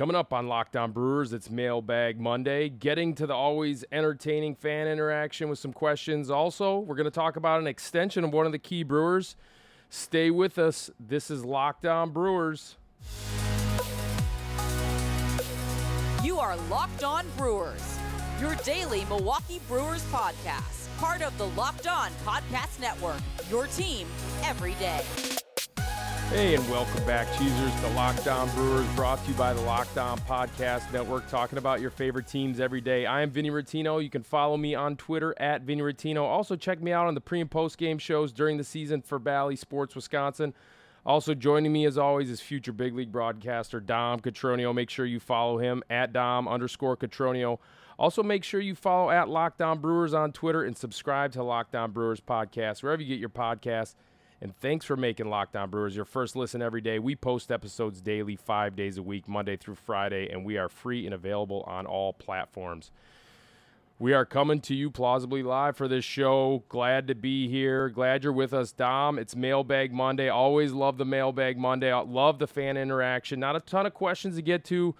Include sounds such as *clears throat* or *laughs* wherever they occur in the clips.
Coming up on Locked On Brewers, it's Mailbag Monday. Getting to the always entertaining fan interaction with some questions. Also, we're going to talk about an extension of one of the key brewers. Stay with us. This is Locked On Brewers. You are Locked On Brewers, your daily Milwaukee Brewers podcast, part of the Locked On Podcast Network, your team every day. Hey, and welcome back, Cheesers, to Locked On Brewers, brought to you by the Locked On Podcast Network, talking about your favorite teams every day. I am Vinny Rottino. You can follow me on Twitter at Vinny Rottino. Also, check me out on the pre and post game shows during the season for Bally Sports Wisconsin. Also, joining me as always is future big league broadcaster Dom Cotroneo. Make sure you follow him at Dom underscore Cotroneo. Also, make sure you follow at Locked On Brewers on Twitter and subscribe to Locked On Brewers podcast wherever you get your podcasts. And thanks for making Locked On Brewers your first listen every day. We post episodes daily, five days a week, Monday through Friday, and we are free and available on all platforms. We are coming to you plausibly live for this show. Glad to be here. Glad you're with us, Dom. It's Mailbag Monday. Always love the Mailbag Monday. Love the fan interaction. Not a ton of questions to get to,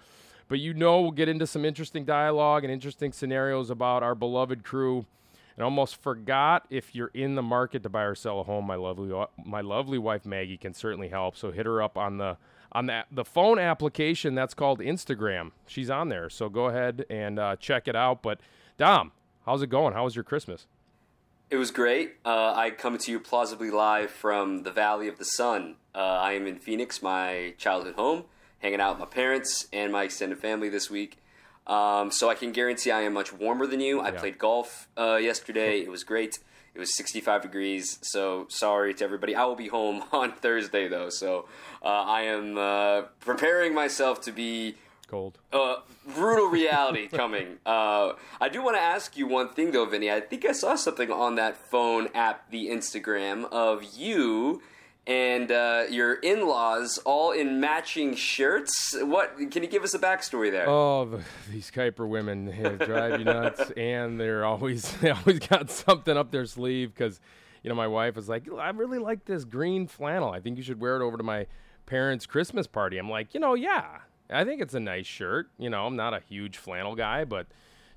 but you know we'll get into some interesting dialogue and interesting scenarios about our beloved crew and almost forgot if you're in the market to buy or sell a home, my lovely my lovely wife Maggie can certainly help. So hit her up on the on that the phone application that's called Instagram. She's on there, so go ahead and uh, check it out. But Dom, how's it going? How was your Christmas? It was great. Uh, I come to you plausibly live from the Valley of the Sun. Uh, I am in Phoenix, my childhood home, hanging out with my parents and my extended family this week. Um, so I can guarantee I am much warmer than you. I yeah. played golf uh, yesterday. It was great. It was 65 degrees. So sorry to everybody. I will be home *laughs* on Thursday though. So uh, I am uh, preparing myself to be cold. Uh, brutal reality *laughs* coming. Uh, I do want to ask you one thing though, Vinny. I think I saw something on that phone app, the Instagram, of you and uh, your in-laws all in matching shirts. What can you give us a backstory there? Oh, these Kuiper women drive you nuts, *laughs* and they're always *laughs* they always got something up their sleeve because you know my wife was like, I really like this green flannel. I think you should wear it over to my parents' Christmas party. I'm like, you know, yeah, I think it's a nice shirt. You know, I'm not a huge flannel guy, but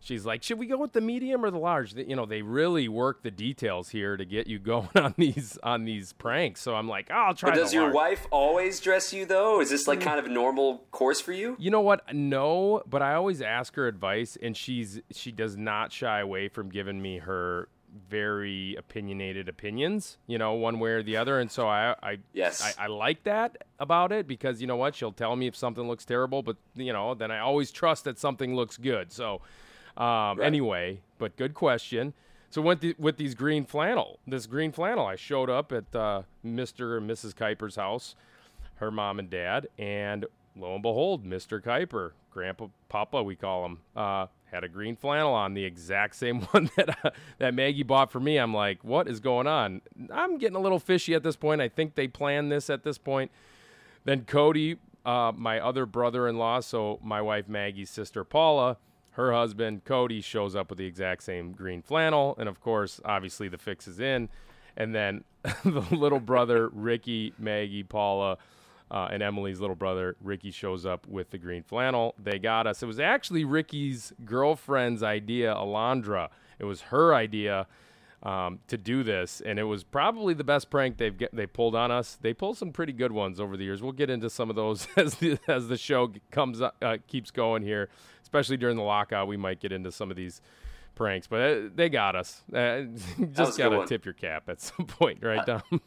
she's like, "Should we go with the medium or the large?" You know, they really work the details here to get you *laughs* going on these on these pranks. So I'm like, oh, "I'll try." But does your wife always dress you though? Is this like mm. kind of a normal course for you? You know what? No, but I always ask her advice, and she's she does not shy away from giving me her very opinionated opinions, you know, one way or the other. And so I, I, yes, I, I, like that about it because you know what, she'll tell me if something looks terrible, but you know, then I always trust that something looks good. So um, right. Anyway, but good question. So went the, with these green flannel, this green flannel, I showed up at uh, Mr. and Mrs. Kuiper's house, her mom and dad, and lo and behold, Mr. Kuiper, Grandpa Papa, we call him, uh, had a green flannel on, the exact same *laughs* one that uh, that Maggie bought for me. I'm like, what is going on? I'm getting a little fishy at this point. I think they planned this at this point. Then Cody, uh, my other brother-in-law, so my wife Maggie's sister Paula her husband Cody shows up with the exact same green flannel, and of course, obviously the fix is in. And then *laughs* the little brother Ricky, Maggie, Paula, uh, and Emily's little brother Ricky shows up with the green flannel. They got us. It was actually Ricky's girlfriend's idea, Alondra. It was her idea um, to do this, and it was probably the best prank they've get, they pulled on us. They pulled some pretty good ones over the years. We'll get into some of those *laughs* as the as the show comes uh, keeps going here, especially during the lockout. We might get into some of these pranks, but uh, they got us. Uh, *laughs* just gotta tip your cap at *laughs* some point, right, Dom? *laughs*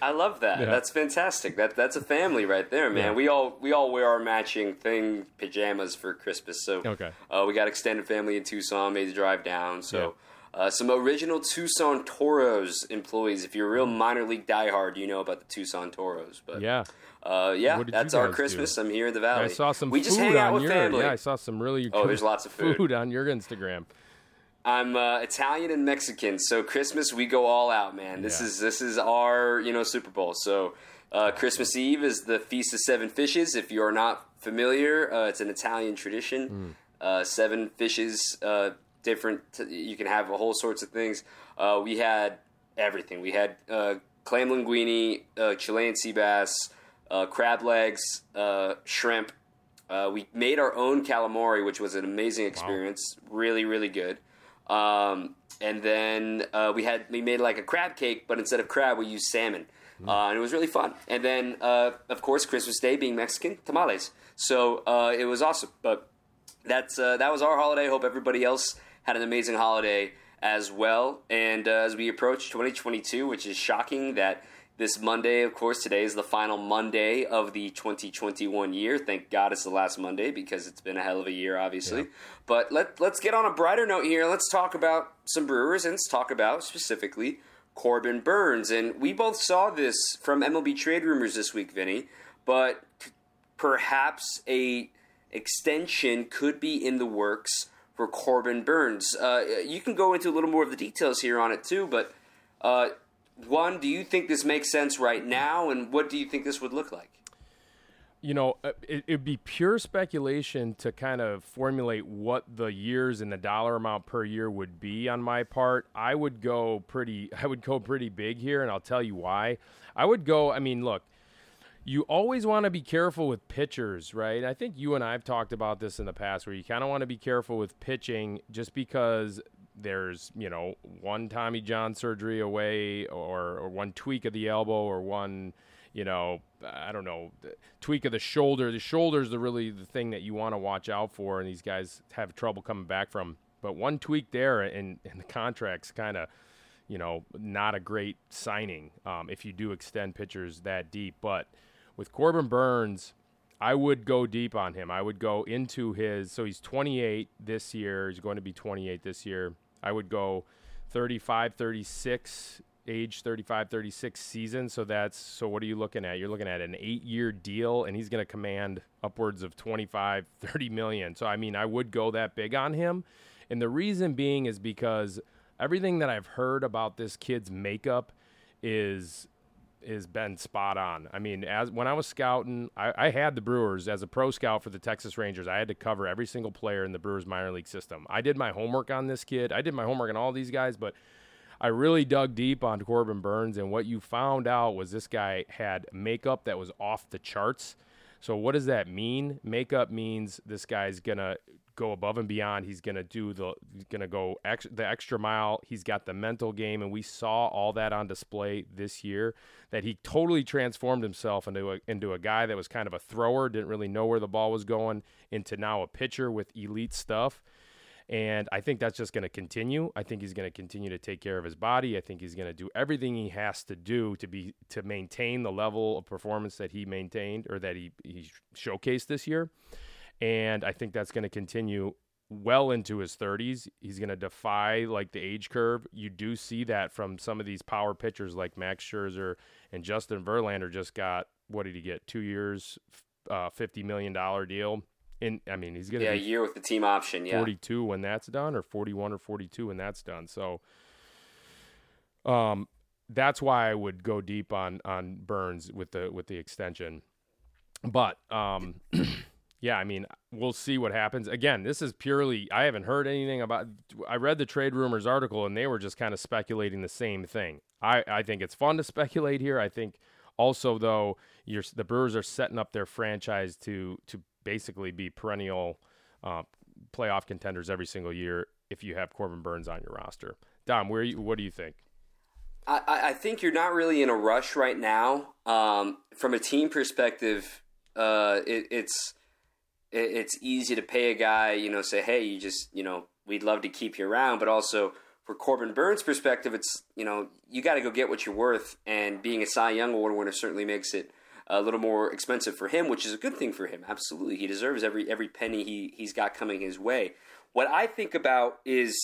I love that. Yeah. That's fantastic. That that's a family right there, man. Yeah. We all we all wear our matching thing pajamas for Christmas. So okay, uh, we got extended family in Tucson. Made the drive down. So. Uh, some original Tucson Toros employees. If you're a real minor league diehard, you know about the Tucson Toros. But yeah, uh, yeah, that's our Christmas. Do? I'm here in the valley. I saw some. We just hang out with your, family. Yeah, I saw some really. Oh, there's lots of food. food on your Instagram. I'm uh, Italian and Mexican, so Christmas we go all out, man. This yeah. is this is our you know Super Bowl. So uh, Christmas Eve is the Feast of Seven Fishes. If you are not familiar, uh, it's an Italian tradition. Mm. seven fishes uh, different. You can have a whole sorts of things. Uh, we had everything. We had uh, clam linguine, uh, Chilean sea bass, uh, crab legs, uh, shrimp, Uh, we made our own calamari, which was an amazing experience. Wow. Really, really good. Um, and then uh, we had we made like a crab cake, but instead of crab, we used salmon, mm. uh, and it was really fun. And then, uh, of course, Christmas Day being Mexican, tamales. So uh, it was awesome. But that's uh, that was our holiday. Hope everybody else had an amazing holiday as well. And uh, as we approach 2022, which is shocking that this Monday, of course, today is the final Monday of the 2021 year. Thank God it's the last Monday because it's been a hell of a year, obviously. Yeah. But let, let's get on a brighter note here. Let's talk about some Brewers and let's talk about specifically Corbin Burnes. And we both saw this from MLB trade rumors this week, Vinny, but perhaps a extension could be in the works for Corbin Burnes. Uh, you can go into a little more of the details here on it too, but uh, one, do you think this makes sense right now, and what do you think this would look like? You know, uh, it, would be pure speculation to kind of formulate what the years and the dollar amount per year would be on my part. I would go pretty, *laughs* I would go pretty big here, and I'll tell you why. I would go. I mean, look, you always want to be careful with pitchers, right? I think you and I have talked about this in the past where you kind of want to be careful with pitching just because there's, you know, one Tommy John surgery away or, or one tweak of the elbow or one, you know, I don't know, tweak of the shoulder. The shoulder is the really the thing that you want to watch out for, and these guys have trouble coming back from. But one tweak there, and, and the contract's kind of, you know, not a great signing um, if you do extend pitchers that deep. But with Corbin Burnes, I would go deep on him. I would go into his. So he's 28 this year. He's going to be 28 this year. I would go 35, 36, age 35, 36 season. So that's so. What are you looking at? You're looking at an eight-year deal, and he's going to command upwards of 25, 30 million. So I mean, I would go that big on him, and the reason being is because everything that I've heard about this kid's makeup is has been spot on. I mean, as when I was scouting, I, I, had the Brewers as a pro scout for the Texas Rangers. I had to cover every single player in the Brewers minor league system. I did my homework on this kid. I did my homework on all these guys, but I really dug deep on Corbin Burnes. and what you found out was this guy had makeup that was off the charts. So what does that mean? Makeup means this guy's gonna go above and beyond. He's going to do the going to go ex, the extra mile. He's got the mental game and we saw all that on display this year that he totally transformed himself into a, into a guy that was kind of a thrower, didn't really know where the ball was going into now a pitcher with elite stuff. And I think that's just going to continue. I think he's going to continue to take care of his body. I think he's going to do everything he has to do to be to maintain the level of performance that he maintained or that he he showcased this year and I think that's going to continue well into his 30s. He's going to defy like the age curve. You do see that from some of these power pitchers like Max Scherzer and Justin Verlander just got what did he get? 2 years uh, 50 million dollar deal. And I mean, he's going to Yeah, a year with the team option, yeah. 42 when that's done or 41 or 42 when that's done. So um that's why I would go deep on on Burnes with the with the extension. But um *clears throat* yeah, I mean, we'll see what happens. Again, this is purely, I haven't heard anything about, I read the trade rumors article and they were just kind of speculating the same thing. I, I think it's fun to *laughs* speculate here. I think also, though, you're, the Brewers are setting up their franchise to, to basically be perennial uh, playoff contenders every single year if you have Corbin Burnes on your roster. Dom, where you, what do you think? I, I think you're not really in a rush right now. Um, from a team perspective, uh, it, it's it's easy to pay a guy, you know, say, hey, you just, you know, we'd love to keep you around, but also for Corbin Burnes' perspective, it's, you know, you got to go get what you're worth, and being a Cy Young Award winner certainly makes it a little more expensive for him, which is a good thing for him. Absolutely, he deserves every every penny he he's got coming his way. What I think about is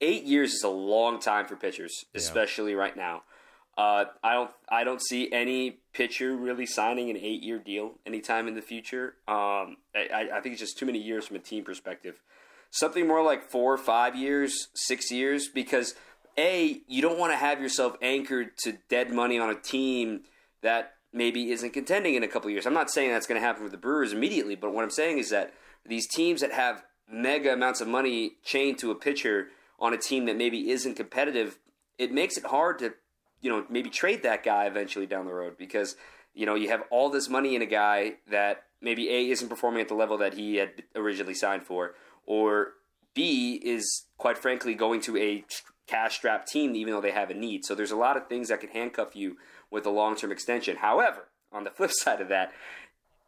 eight years is a long time for pitchers, especially yeah. right now. Uh, I don't I don't see any pitcher really signing an eight year deal anytime in the future. Um, I, I think it's just too many years from a team perspective. Something more like four, five years, six years, because a you don't want to have yourself anchored to dead money on a team that maybe isn't contending in a couple years. I'm not saying that's going to happen with the Brewers immediately, but what I'm saying is that these teams that have mega amounts of money chained to a pitcher on a team that maybe isn't competitive, it makes it hard to you know, maybe trade that guy eventually down the road because, you know, you have all this money in a guy that maybe A isn't performing at the level that he had originally signed for, or B is quite frankly going to a cash strapped team even though they have a need. So there's a lot of things that can handcuff you with a long term extension. However, on the flip *laughs* side of that,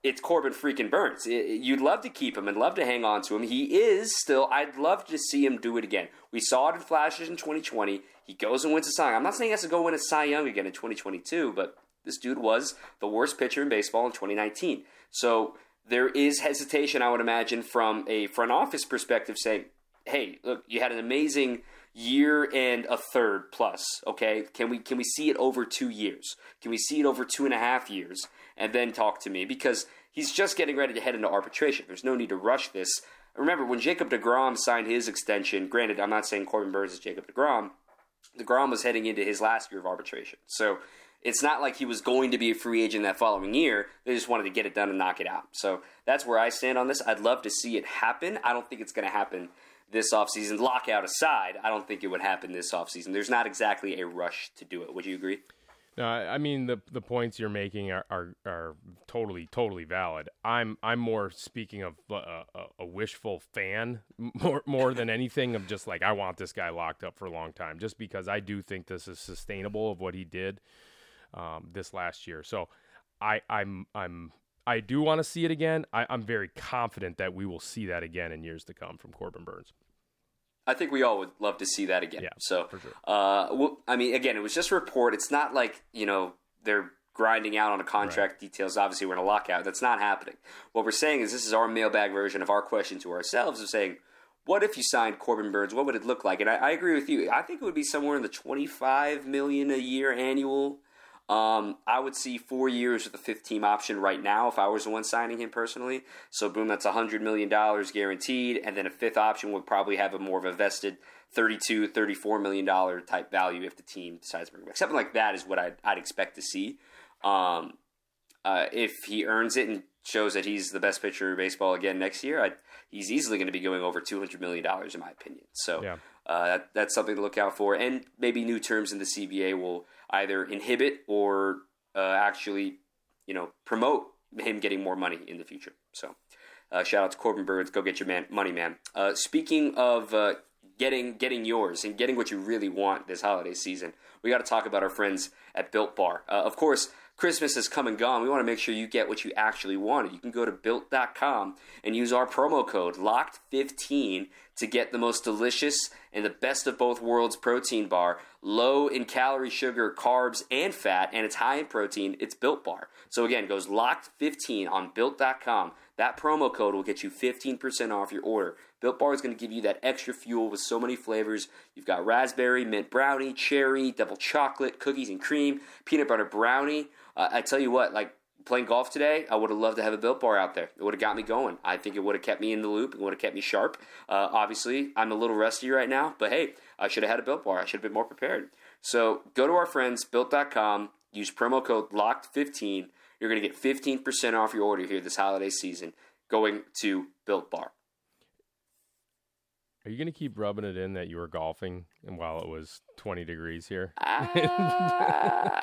it's Corbin freaking Burnes. You'd love to keep him and love to hang on to him. He is still. I'd love to see him do it again. We saw it in flashes in 2020. He goes and wins a Cy. I'm not saying he has to go win a Cy Young again in 2022, but this dude was the worst pitcher in baseball in 2019. So there is hesitation, I would imagine, from a front office perspective, saying, "Hey, look, you had an amazing." Year and a third plus. Okay, can we can we see it over two years? Can we see it over two and a half years? And then talk to me because he's just getting ready to head into arbitration. There's no need to rush this. Remember when Jacob Degrom signed his extension? Granted, I'm not saying Corbin Burnes is Jacob Degrom. Degrom was heading into his last year of arbitration, so it's not like he was going to be a free agent that following year. They just wanted to get it done and knock it out. So that's where I stand on this. I'd love to see it happen. I don't think it's going to happen this offseason. Lockout aside, I don't think it would happen this offseason. There's not exactly a rush to do it. Would you agree? No, I mean the the points you're making are, are, are totally totally valid. I'm I'm more speaking of a, a, a, wishful fan *laughs* more more than anything of just like I want this guy locked up for a long time, just because I do think this is sustainable of what he did um, this last year. So I I'm I'm I do want to see it again. I, I'm very confident that we will see that again in years to come from Corbin Burnes. I think we all would love to see that again. Yeah, so, sure. uh, well, I mean, again, it was just a report. It's not like you know they're grinding out on a contract right. details. Obviously, we're in a lockout. That's not happening. What we're saying is this is our mailbag version of our question to ourselves of saying, what if you signed Corbin Burnes? What would it look like? And I, I agree with you. I think it would be somewhere in the twenty-five million a year annual um, I would see four years with a fifth team option right now if I was the one signing him personally. So, boom, that's $100 million guaranteed. And then a fifth option would probably have a more of a vested 32 $34 million type value if the team decides to bring him back. Something like that is what I'd, I'd expect to see. Um, uh, if he earns it and shows that he's the best pitcher in baseball again next year, I'd, he's easily going to be going over $200 million, in my opinion. So, yeah. uh, that, that's something to look out for. And maybe new terms in the CBA will either inhibit or uh, actually, you know, promote him getting more money in the future. So, uh, shout out to Corbin Burnes. Go get your man, money, man. Uh, speaking of uh, getting getting yours and getting what you really want this holiday season, we got to talk about our friends at Built Bar. Uh, of course, Christmas has come and gone. We want to make sure you get what you actually wanted. You can go to built.com and use our promo code LOCKED15 to get the most delicious and the best of both worlds protein bar, low in calorie, sugar, carbs, and fat, and it's high in protein. It's Built Bar. So again, goes locked15 on built.com. That promo code will get you 15% off your order. Built Bar is going to give you that extra fuel with so many flavors. You've got raspberry, mint brownie, cherry, double chocolate, cookies and cream, peanut butter brownie. Uh, I tell you what, like playing golf today, I would have loved to have a Built Bar out there. It would have got me going. I think it would have kept me in the loop. It would have kept me sharp. Uh, obviously, I'm a little rusty right now, but hey, I should have had a Built Bar. I should have been more prepared. So go to our friends, built.com, use promo code LOCKED15. You're going to get 15% off your order here this holiday season going to Built Bar. Are you going to keep rubbing it in that you were golfing and while it was 20 degrees here? *laughs*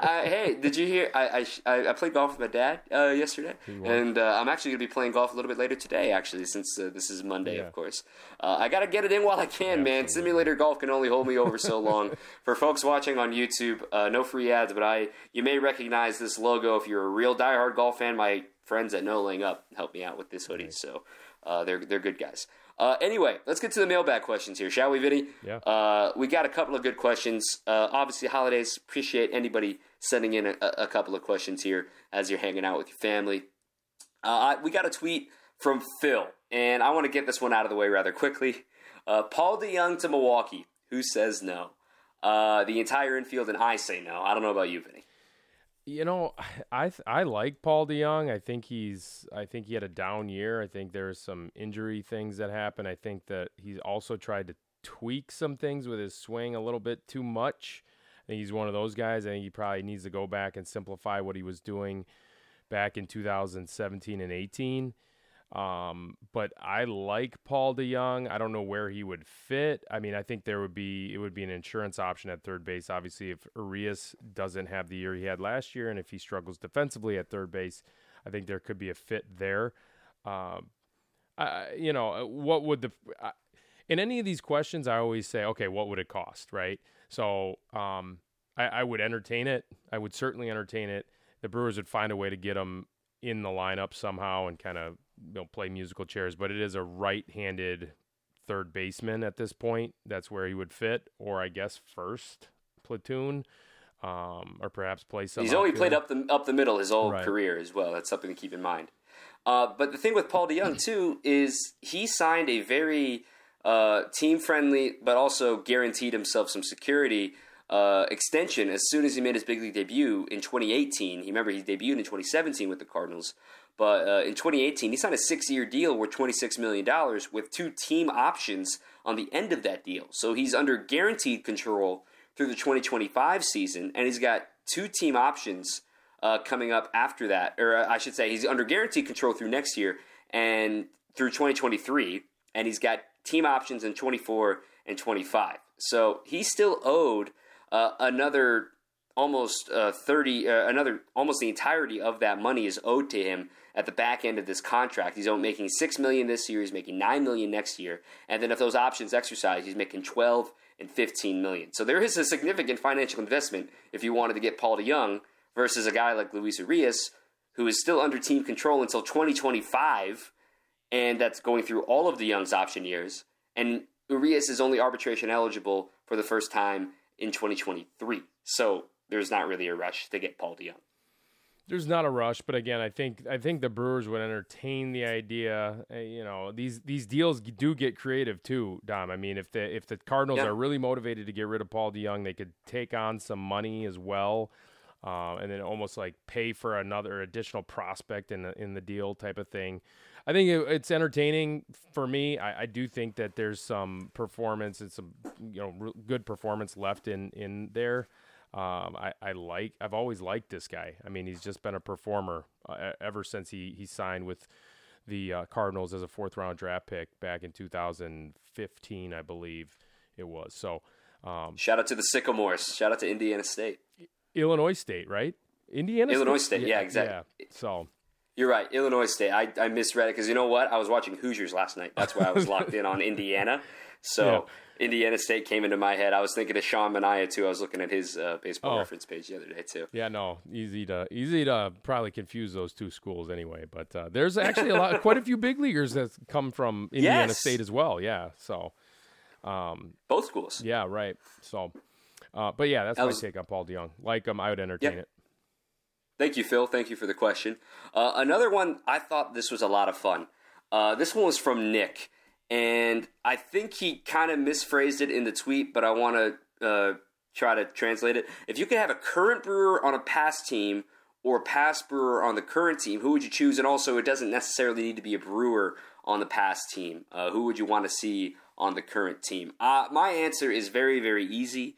Uh, hey, did you hear? I, I, I played golf with my dad uh, yesterday, and uh, I'm actually going to be playing golf a little bit later today, actually, since uh, this is Monday, yeah. of course. Uh, I got to get it in while I can, yeah, man. Absolutely. Simulator golf can only hold me over so long. *laughs* For folks watching on YouTube, uh, no free ads, but I you may recognize this logo if you're a real diehard golf fan. My friends at No Laying Up helped me out with this hoodie, so they're they're good guys. Uh, anyway, let's get to the mailbag questions here, shall we, Vinny? Yeah. Uh, we got a couple of good questions. Uh, obviously, holidays. Appreciate anybody sending in a, a, couple of questions here as you're hanging out with your family. Uh, we got a tweet from Phil, and I want to get this one out of the way rather quickly. Uh, Paul DeJong to Milwaukee. Who says no? Uh, the entire infield, and I say no. I don't know about you, Vinny. You know, *sighs* I I like Paul DeJong. I think he's I think he had a down year. I think there's some injury things that happened. I think that he's also tried to tweak some things with his swing a little bit too much. I think he's one of those guys. I think he probably needs to go back and simplify what he was doing back in 2017 and 18. Um, but I like Paul DeJong. I don't know where he would fit. I mean, I think there would be it would be an insurance option at third base. Obviously, if Urias doesn't have the year he had last year, and if he struggles defensively at third base, I think there could be a fit there. Um, I, you know, what would the I, in any of these questions, I always say, okay, what would it cost, right? So um, I, I would entertain it. I would certainly entertain it. The Brewers would find a way to get him in the lineup somehow and kind of you know, play musical chairs. But it is a right-handed third baseman at this point. That's where he would fit, or I guess first platoon, um, or perhaps play some. He's only played up the up the middle his whole right. career as well. That's something to keep in mind. Uh, but the thing with Paul DeJong *clears throat* too is he signed a very uh, team friendly, but also guaranteed himself some security uh, extension as soon as he made his big league debut in 2018. He remember he debuted in 2017 with the Cardinals, but uh, in 2018 he signed a six-year deal worth 26 million dollars with two team options on the end of that deal. So he's under guaranteed control through the 2025 season, and he's got two team options uh, coming up after that, or uh, I should say, he's under guaranteed control through next year and through 2023, and he's got team options in 24 and 25. So he still owed uh, another almost uh, 30, uh, another almost the entirety of that money is owed to him at the back end of this contract. He's making six million this year. He's making nine million next year, and then if those options exercise, he's making 12 and 15 million. So there is a significant financial investment if you wanted to get Paul DeJong versus a guy like Luis Urias, who is still under team control until 2025 and that's going through all of DeJong's option years. And Urias is only arbitration eligible for the first time in 2023. So there's not really a rush to get Paul DeJong. There's not a rush, but again, I think I think the Brewers would entertain the idea. Uh, you know, these these deals do get creative too, Dom. I mean, if the if the Cardinals yeah. are really motivated to get rid of Paul DeJong, they could take on some money as well, uh, and then almost like pay for another additional prospect in the in the deal type of thing. I think it, it's entertaining for me. I, I, do think that there's some performance and some you know good performance left in in there. Um, I, I like. I've always liked this guy. I mean, he's just been a performer uh, ever since he he signed with the uh, Cardinals as a fourth round draft pick back in 2015, I believe it was. So, um, shout out to the Sycamores. Shout out to Indiana State, Illinois State, right? Indiana, Illinois State. State. Yeah, yeah, exactly. Yeah. So you're right, Illinois State. I, I misread it because you know what? I was watching Hoosiers last night. That's why I was locked in on Indiana. *laughs* So yeah. Indiana State came into my head. I was thinking of Sean Manaea too. I was looking at his uh, baseball oh. reference page the other day too. Yeah, no, easy to easy to probably confuse those two schools anyway. But uh, there's actually a lot, *laughs* quite a few big leaguers that come from Indiana yes. State as well. Yeah, so um, both schools. Yeah, right. So, uh, but yeah, that's that my was, take on Paul DeJong. Like him, I would entertain yeah. it. Thank you, Phil. Thank you for the question. Uh, another one, I thought this was a lot of fun. Uh, this one was from Nick, and I think he kind of misphrased it in the tweet, but I want to uh, try to translate it. If you could have a current brewer on a past team or a past brewer on the current team, who would you choose? And also, it doesn't necessarily need to be a brewer on the past team. Uh, who would you want to see on the current team? Uh, my answer is very, very easy.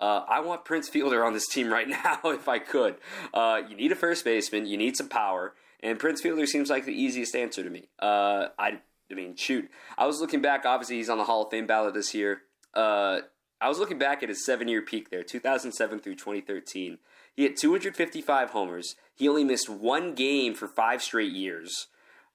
Uh, I want Prince Fielder on this team right *laughs* now if I could. Uh, you need a first baseman, you need some power, and Prince Fielder seems like the easiest answer to me. Uh, I, I mean, shoot. I was looking back, obviously, he's on the Hall of Fame ballot this year. Uh, I was looking back at his seven year peak there, 2007 through 2013. He had 255 homers. He only missed one game for five straight years.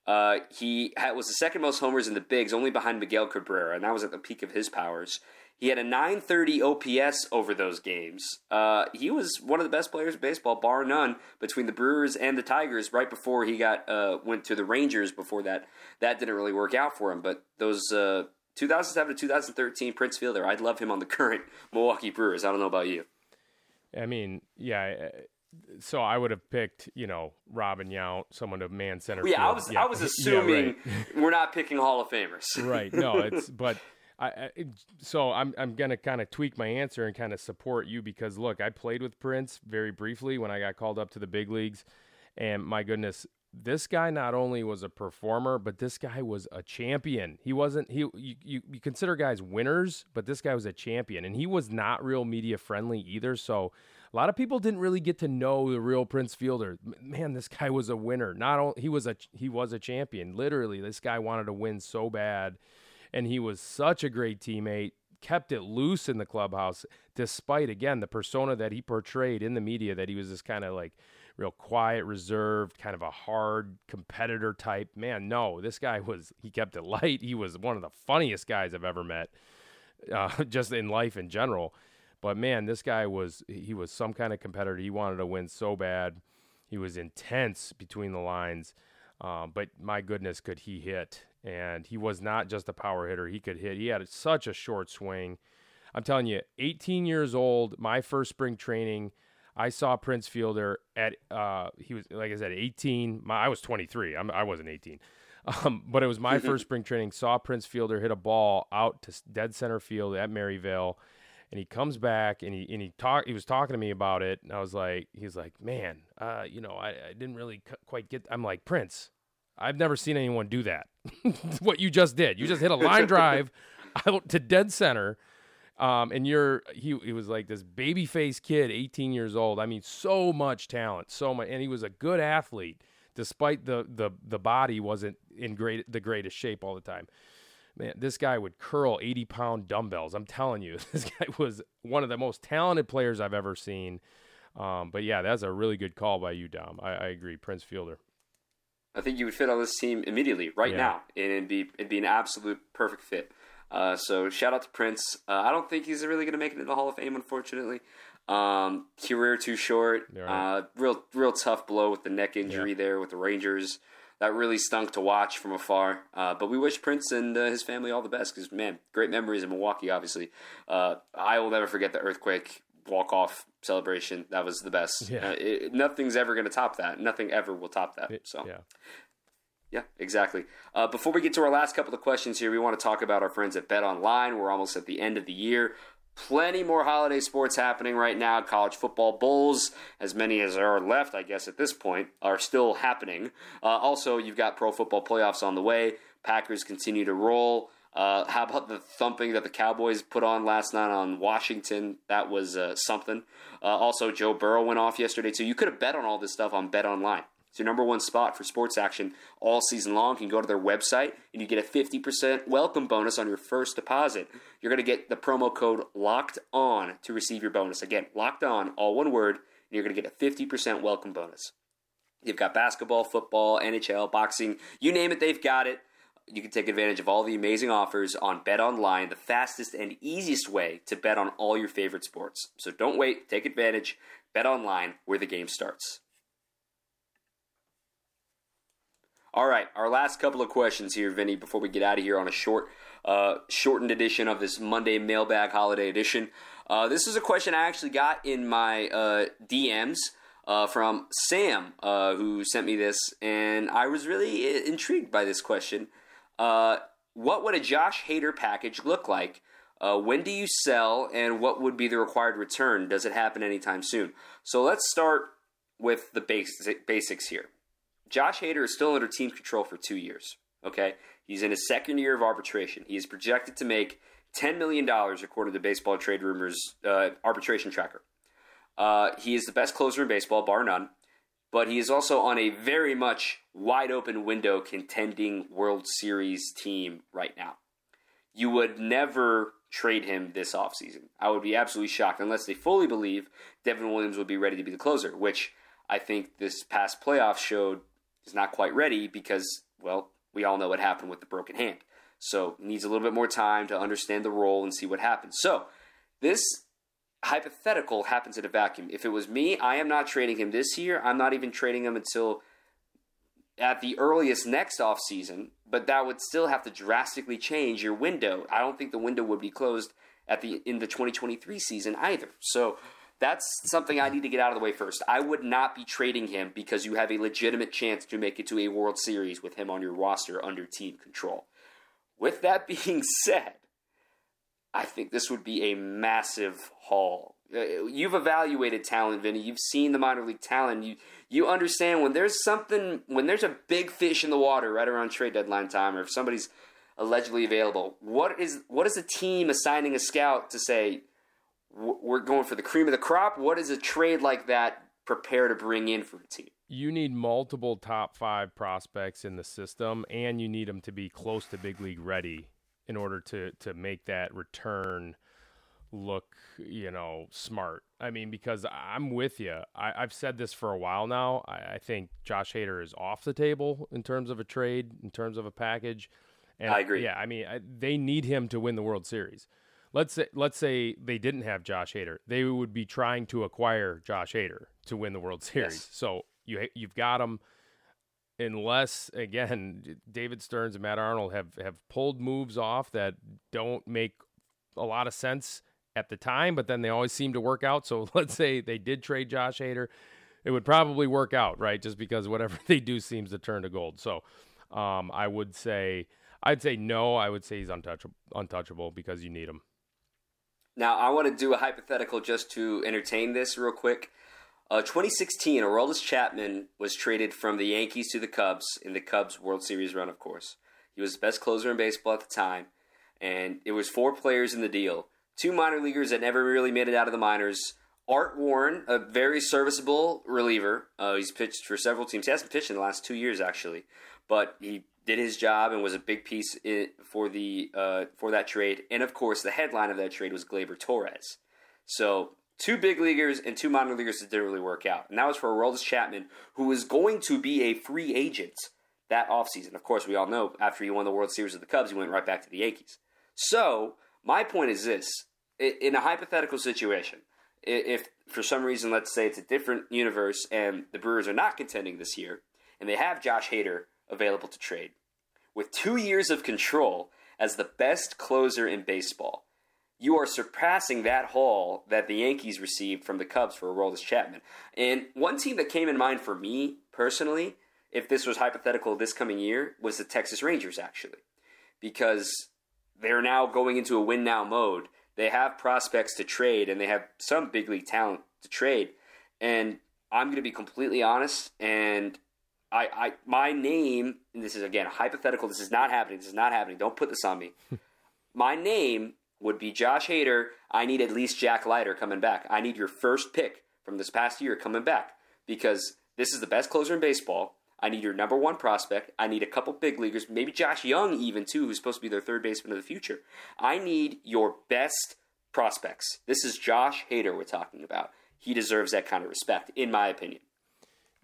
Uh, he had, was the second most homers in the bigs, only behind Miguel Cabrera, and that was at the peak of his powers. He had a 930 OPS over those games. Uh, he was one of the best players in baseball, bar none, between the Brewers and the Tigers. Right before he got uh, went to the Rangers. Before that, that didn't really work out for him. But those uh, 2007 to 2013 Prince Fielder, I'd love him on the *laughs* current Milwaukee Brewers. I don't know about you. I mean, yeah. So I would have picked, you know, Robin Yount, someone to man center. Oh, yeah, I was, yeah. I was assuming *laughs* yeah, right. *laughs* we're not picking Hall of Famers. *laughs* right. No, it's but I, I, so I'm I'm gonna kind of tweak my answer and kind of support you because look, I played with Prince very briefly when I got called up to the big leagues, and my goodness, this guy not only was a performer, but this guy was a champion. He wasn't he you, you, you consider guys winners, but this guy was a champion, and he was not real media friendly either. So a lot of people didn't really get to know the real Prince Fielder. Man, this guy was a winner. Not only he was a he was a champion. Literally, this guy wanted to win so bad and he was such a great teammate kept it loose in the clubhouse despite again the persona that he portrayed in the media that he was this kind of like real quiet, reserved, kind of a hard competitor type. Man, no, this guy was, he kept it light. He was one of the funniest guys I've ever met, uh, *laughs* just in life in general. But man, this guy was, he was some kind of competitor. He wanted to win so bad. He was intense between the lines. Um, but my goodness, could he hit? And he was not just a power hitter. He could hit. He had such a short swing. I'm telling you, 18 years old, my first spring training, I saw Prince Fielder at uh, he was like I said 18. My, I was 23. I'm, I wasn't 18. *laughs* Um, but it was my *laughs* first spring training. Saw Prince Fielder hit a ball out to dead center field at Maryvale, and he comes back and he and he talk. He was talking to me about it, and I was like, he's like, man, uh, you know, I, I didn't really quite get. I'm like Prince. I've never seen anyone do that. *laughs* what you just did. You just hit a line *laughs* drive out to dead center um, and you're he he was like this baby face kid, 18 years old. I mean, so much talent, so much, and he was a good athlete, despite the the the body wasn't in great the greatest shape all the time. Man, this guy would curl 80 pound dumbbells. I'm telling you, *laughs* this guy was one of the most talented players I've ever seen. Um, but yeah, that's a really good call by you, Dom. I, I agree. Prince Fielder. I think you would fit on this team immediately, right yeah. now, and it'd be it'd be an absolute perfect fit. Uh, so shout out to Prince. Uh, I don't think he's really going to make it into the Hall of Fame, unfortunately. Um, career too short. Right. Uh, real, real tough blow with the neck injury yeah. there with the Rangers. That really stunk to watch from afar. Uh, but we wish Prince and uh, his family all the best because man, great memories in Milwaukee. Obviously, uh, I will never forget the earthquake walk off celebration. That was the best. Yeah. It, nothing's ever going to top that. Nothing ever will top that. So. Yeah. Yeah, exactly. Uh, before we get to our last couple of questions here, we want to talk about our friends at Bet Online. We're almost at the end of the year. Plenty more holiday sports happening right now. College football bowls, as many as are left, I guess, at this point, are still happening. Uh, also, you've got pro football playoffs on the way. Packers continue to roll. Uh, how about the thumping that the Cowboys put on last night on Washington? That was uh, something. Uh, also, Joe Burrow went off yesterday, so you could have bet on all this stuff on Bet Online. It's your number one spot for sports action all season long. You can go to their website and you get a 50% welcome bonus on your first deposit. You're going to get the promo code LOCKED ON to receive your bonus. Again, locked on, all one word, and you're going to get a 50% welcome bonus. You've got basketball, football, NHL, boxing, you name it, they've got it. You can take advantage of all the amazing offers on Bet Online, the fastest and easiest way to bet on all your favorite sports. So don't wait, take advantage. Bet Online, where the game starts. All right, our last couple of questions here, Vinny, before we get out of here on a short, uh, shortened edition of this Monday Mailbag Holiday Edition. Uh, this is a question I actually got in my uh, DMs uh, from Sam, uh, who sent me this, and I was really uh, intrigued by this question. what would a Josh Hader package look like? when do you sell, and what would be the required return? Does it happen anytime soon? So let's start with the basic, basics here. Josh Hader is still under team control for two years. Okay, he's in his second year of arbitration. He is projected to make ten million dollars, according to Baseball Trade Rumors uh, arbitration tracker. Uh, he is the best closer in baseball, bar none. But he is also on a very much wide open window contending World Series team right now. You would never trade him this offseason. I would be absolutely shocked unless they fully believe Devin Williams would be ready to be the closer, which I think this past playoff showed is not quite ready because, well, we all know what happened with the broken hand. So needs a little bit more time to understand the role and see what happens. So this hypothetical happens in a vacuum. If it was me, I am not trading him this year. I'm not even trading him until at the earliest next off season, but that would still have to drastically change your window. I don't think the window would be closed at the in the 2023 season either. So that's something I need to get out of the way first. I would not be trading him because you have a legitimate chance to make it to a World Series with him on your roster under team control. With that *laughs* being said, I think this would be a massive haul. Uh, you've evaluated talent, Vinny. You've seen the minor league talent. You you understand when there's something when there's a big fish in the water right around trade deadline time, or if somebody's allegedly available. What is what is a team assigning a scout to say? We're going for the cream of the crop. What does a trade like that prepare to bring in for a team? You need multiple top five prospects in the system, and you need them to be close to big league ready in order to to make that return look, you know, smart. I mean, because I'm with you. I, have said this for a while now. I, I, think Josh Hader is off the table in terms of a trade, in terms of a package. And I agree. Yeah, I mean, I, they need him to win the World Series. Let's say, let's say they didn't have Josh Hader. They would be trying to acquire Josh Hader to win the World Series. Yes. So you you've got him unless again David Stearns and Matt Arnold have have pulled moves off that don't make a lot of sense at the time, but then they always seem to work out. So *laughs* let's say they did trade Josh Hader, it would probably work out, right? Just because whatever *laughs* they do seems to turn to gold. So um, I would say, I'd say no. I would say he's untouchable, untouchable because you need him. Now I want to do a hypothetical just to entertain this real quick. Uh, 2016, Aroldis Chapman was traded from the Yankees to the Cubs in the Cubs World Series run, of course. He was the best closer in baseball at the time, and it was four players in the deal two minor leaguers that never really made it out of the minors. Art Warren, a very serviceable reliever. Uh, he's pitched for several teams. He hasn't pitched in the last two years, actually, but he did his job and was a big piece for the uh, for that trade. And of course, the headline of that trade was Gleyber Torres. So two big leaguers and two minor leaguers that didn't really work out. And that was for Aroldis Chapman, who was going to be a free agent that offseason. Of course, we all know after he won the World Series with the Cubs, he went right back to the Yankees. So my point is this: in a hypothetical situation, if for some reason, let's say it's a different universe and the Brewers are not contending this year, and they have Josh Hader available to trade, with two years of control as the best closer in baseball, you are surpassing that haul that the Yankees received from the Cubs for Aroldis Chapman. And one team that came in mind for me personally, if this was hypothetical this coming year, was the Texas Rangers actually, because they're now going into a win now mode. They have prospects to trade and they have some big league talent to trade. And I'm going to be completely honest and I, I my name and this is again hypothetical this is not happening this is not happening don't put this on me *laughs* my name would be Josh Hader I need at least Jack Leiter coming back I need your first pick from this past year coming back because this is the best closer in baseball I need your number one prospect. I need a couple big leaguers, maybe Josh Jung even too, who's supposed to be their third baseman of the future. I need your best prospects. This is Josh Hader we're talking about. He deserves that kind of respect, in my opinion.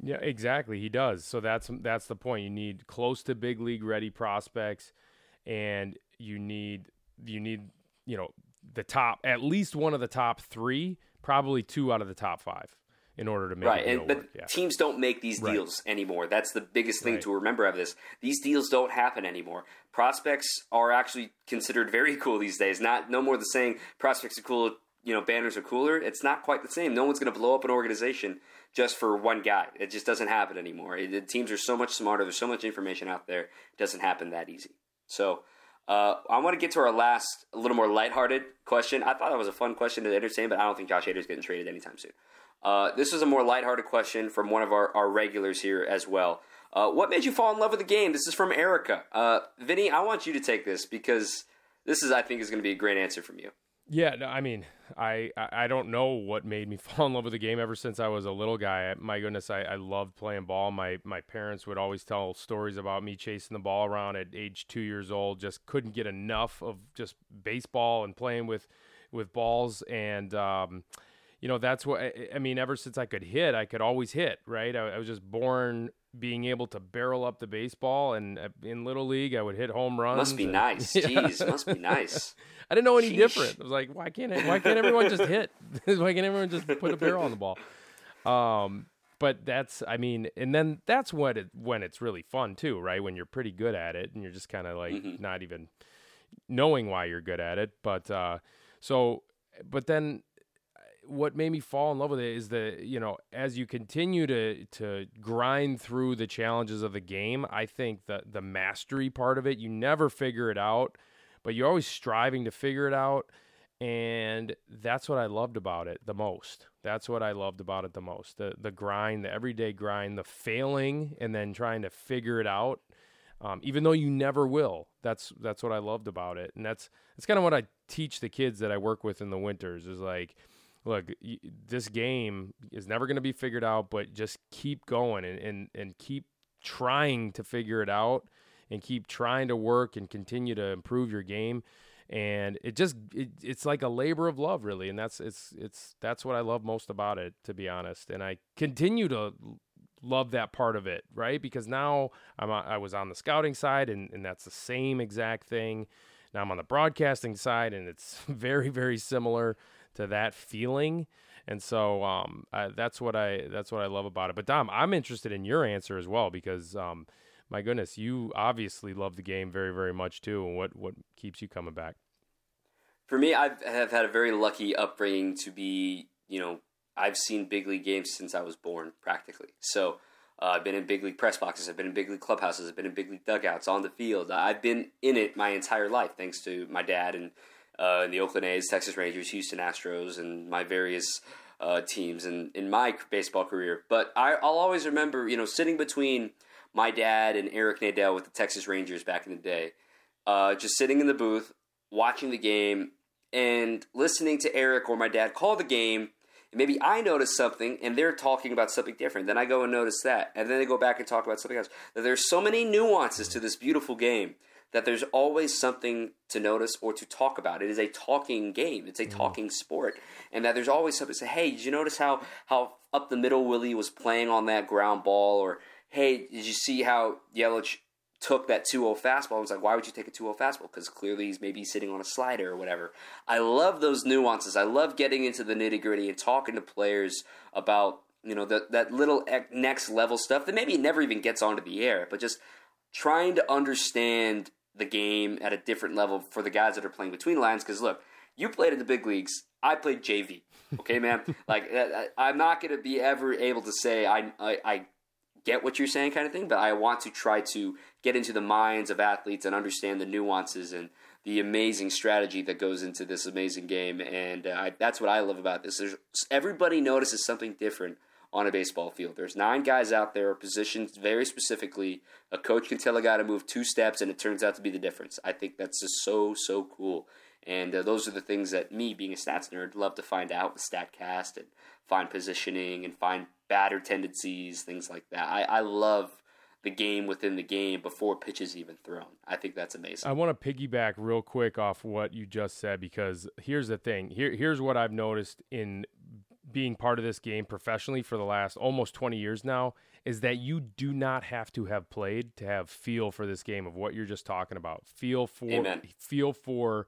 Yeah, exactly. He does. So that's that's the point. You need close to big league ready prospects, and you need you need you know the top at least one of the top three, probably two out of the top five in order to make it. right. and, but yeah. teams don't make these deals right. anymore. That's the biggest thing right. to remember of this. These deals don't happen anymore. Prospects are actually considered very cool these days. Not no more the saying prospects are cool. You know, banners are cooler. It's not quite the same. No one's going to blow up an organization just for one guy. It just doesn't happen anymore. It, the teams are so much smarter. There's so much information out there. It doesn't happen that easy. So. Uh, I want to get to our last, a little more lighthearted question. I thought that was a fun question to entertain, but I don't think Josh Hader is getting traded anytime soon. Uh, this is a more lighthearted question from one of our, our regulars here as well. Uh, what made you fall in love with the game? This is from Erica. Uh, Vinny, I want you to take this because this is, I think, is going to be a great answer from you. Yeah, no, I mean, I I don't know what made me *laughs* fall in love with the game ever since I was a little guy. My goodness, I, I loved playing ball. My my parents would always tell stories about me chasing the ball around at age two years old. Just couldn't get enough of just baseball and playing with with balls and. Um, you know, that's what I mean. Ever since I could hit, I could always hit. Right, I, I was just born being able to barrel up the baseball, and uh, in little league, I would hit home runs. Must be and, nice. *laughs* Yeah. Jeez, must be nice. *laughs* I didn't know any Sheesh. different. I was like, why can't I, why can't everyone just hit? *laughs* why can't everyone just put a barrel on the ball? Um, but that's I mean, and then that's when it when it's really fun too, right? When you're pretty good at it, and you're just kind of like mm-hmm. not even knowing why you're good at it. But uh, so, but then what made me fall in love with it is that you know as you continue to to grind through the challenges of the game i think that the mastery part of it you never figure it out but you're always striving to figure it out and that's what i loved about it the most. That's what i loved about it the most the the grind the everyday grind the failing and then trying to figure it out um, even though you never will. That's that's what i loved about it and that's that's kind of what i teach the kids that i work with in the winters is like look, this game is never going to be figured out, but just keep going and, and, and keep trying to figure it out and keep trying to work and continue to improve your game. and it just it, it's like a labor of love really and that's it's it's that's what i love most about it to be honest. And i continue to love that part of it right? Because now i'm i was on the scouting side and, and that's the same exact thing. Now i'm on the broadcasting side and it's *laughs* very very similar to that feeling and so um, I, that's what i that's what i love about it but dom i'm interested in your answer as well because um, my goodness, you obviously love the game very, very much too. And what what keeps you coming back? For me, I have had a very lucky upbringing to be, you know, I've seen big league games since I was born, practically. So uh, I've been in big league press boxes, I've been in big league clubhouses, I've been in big league dugouts, on the field. I've been in it my entire life, thanks to my dad and uh, the Oakland A's, Texas Rangers, Houston Astros, and my various uh, teams in, in my baseball career. But I, I'll always remember, you know, sitting between – my dad and Eric Nadel with the Texas Rangers back in the day, uh, just sitting in the booth watching the game and listening to Eric or my dad call the game. And maybe I notice something and they're talking about something different. Then I go and notice that. And then they go back and talk about something else. That there's so many nuances to this beautiful game that there's always something to notice or to talk about. It is a talking game. It's a mm-hmm. talking sport, and that there's always something to say. Hey, did you notice how how up the middle Willie was playing on that ground ball, or hey, did you see how Yelich took that 2-0 fastball? I was like, why would you take a 2-0 fastball? Because clearly he's maybe sitting on a slider or whatever. I love those nuances. I love getting into the nitty gritty and talking to players about you know that that little next level stuff that maybe never even gets onto the air, but just trying to understand the game at a different level for the guys that are playing between lines. Because look, you played in the big leagues. I played JV. Okay, man. *laughs* like I'm not going to be ever able to say I, I, I get what you're saying, kind of thing. But I want to try to get into the minds of athletes and understand the nuances and the amazing strategy that goes into this amazing game. And uh, I, that's what I love about this. There's, everybody notices something different on a baseball field. There's nine guys out there positioned very specifically. A coach can tell a guy to move two steps, and it turns out to be the difference. I think that's just so so cool. And uh, those are the things that me, being a stats nerd, love to find out with Statcast and find positioning and find batter tendencies, things like that. I, I love the game within the game before pitches even thrown. I think that's amazing. I want to piggyback real quick off what you just said because here's the thing. Here here's what I've noticed in being part of this game professionally for the last almost 20 years now is that you do not have to have played to have feel for this game of what you're just talking about. Feel for Amen. feel for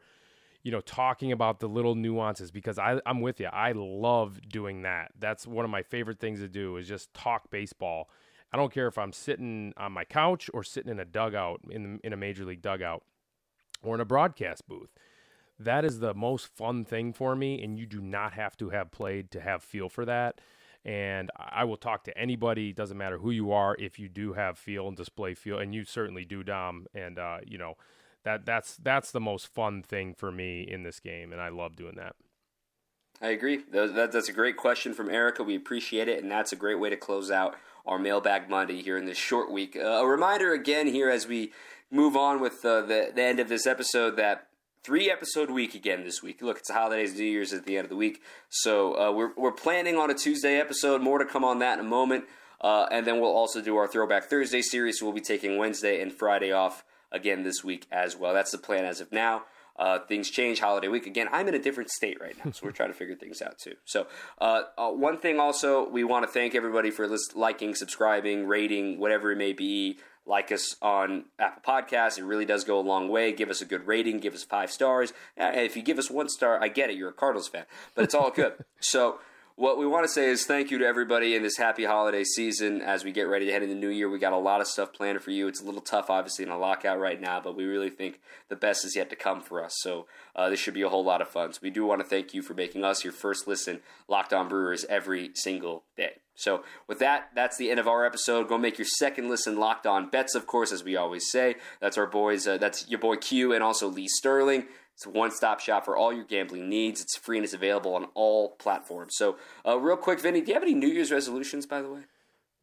you know, talking about the little nuances because I, I'm with you. I love doing that. That's one of my favorite things to do is just talk baseball. I don't care if I'm sitting on my couch or sitting in a dugout in in a major league dugout or in a broadcast booth. That is the most fun thing for me, and you do not have to have played to have feel for that. And I will talk to anybody, doesn't matter who you are, if you do have feel and display feel, and you certainly do, Dom. And uh, you know, that that's that's the most fun thing for me in this game, and I love doing that. I agree. That's a great question from Erica. We appreciate it, and that's a great way to close out our Mailbag Monday here in this short week. Uh, a reminder again here as we move on with uh, the, the end of this episode that three episode week again this week. Look, it's the holidays, New Year's at the end of the week, so uh, we're we're planning on a Tuesday episode. More to come on that in a moment, uh, and then we'll also do our Throwback Thursday series. We'll be taking Wednesday and Friday off again this week as well. That's the plan as of now. Uh, things change holiday week again. I'm in a different state right now, so we're trying to figure things out too. So, uh, uh, one thing also, we want to thank everybody for list- liking, subscribing, rating, whatever it may be. Like us on Apple Podcasts. It really does go a long way. Give us a good rating. Give us five stars. If you give us one star, I get it. You're a Cardinals fan, but it's all good. *laughs* so what we want to say is thank you to everybody in this happy holiday season as we get ready to head into the new year. We got a lot of stuff planned for you. It's a little tough, obviously, in a lockout right now, but we really think the best is yet to come for us. So uh, this should be a whole lot of fun. So we do want to thank you for making us your first listen, Locked On Brewers, every single day. So with that, that's the end of our episode. Go make your second listen Locked On Bets, of course, as we always say. That's our boys. Uh, that's your boy Q and also Lee Sterling. It's a one stop shop for all your gambling needs. It's free and it's available on all platforms. So, uh, real quick, Vinny, do you have any New Year's resolutions, by the way?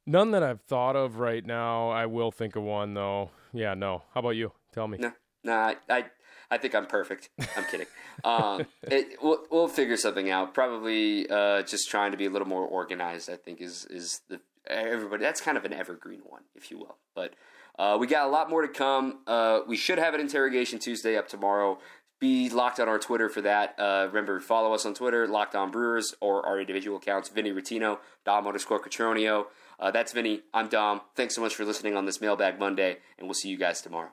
None that I've thought of right now. I will think of one, though. Yeah, no. How about you? Tell me. No, no, I, I think I'm perfect. I'm kidding. *laughs* Um, it, we'll, we'll figure something out. Probably uh, just trying to be a little more organized. I think is is the everybody. That's kind of an evergreen one, if you will. But uh, we got a lot more to come. Uh, we should have an interrogation Tuesday up tomorrow. Be locked on our Twitter for that. Uh, remember, follow us on Twitter, Locked On Brewers, or our individual accounts, Vinny Rottino, Dom underscore Cotroneo. Uh, that's Vinny. I'm Dom. Thanks so much for listening on this Mailbag Monday, and we'll see you guys tomorrow.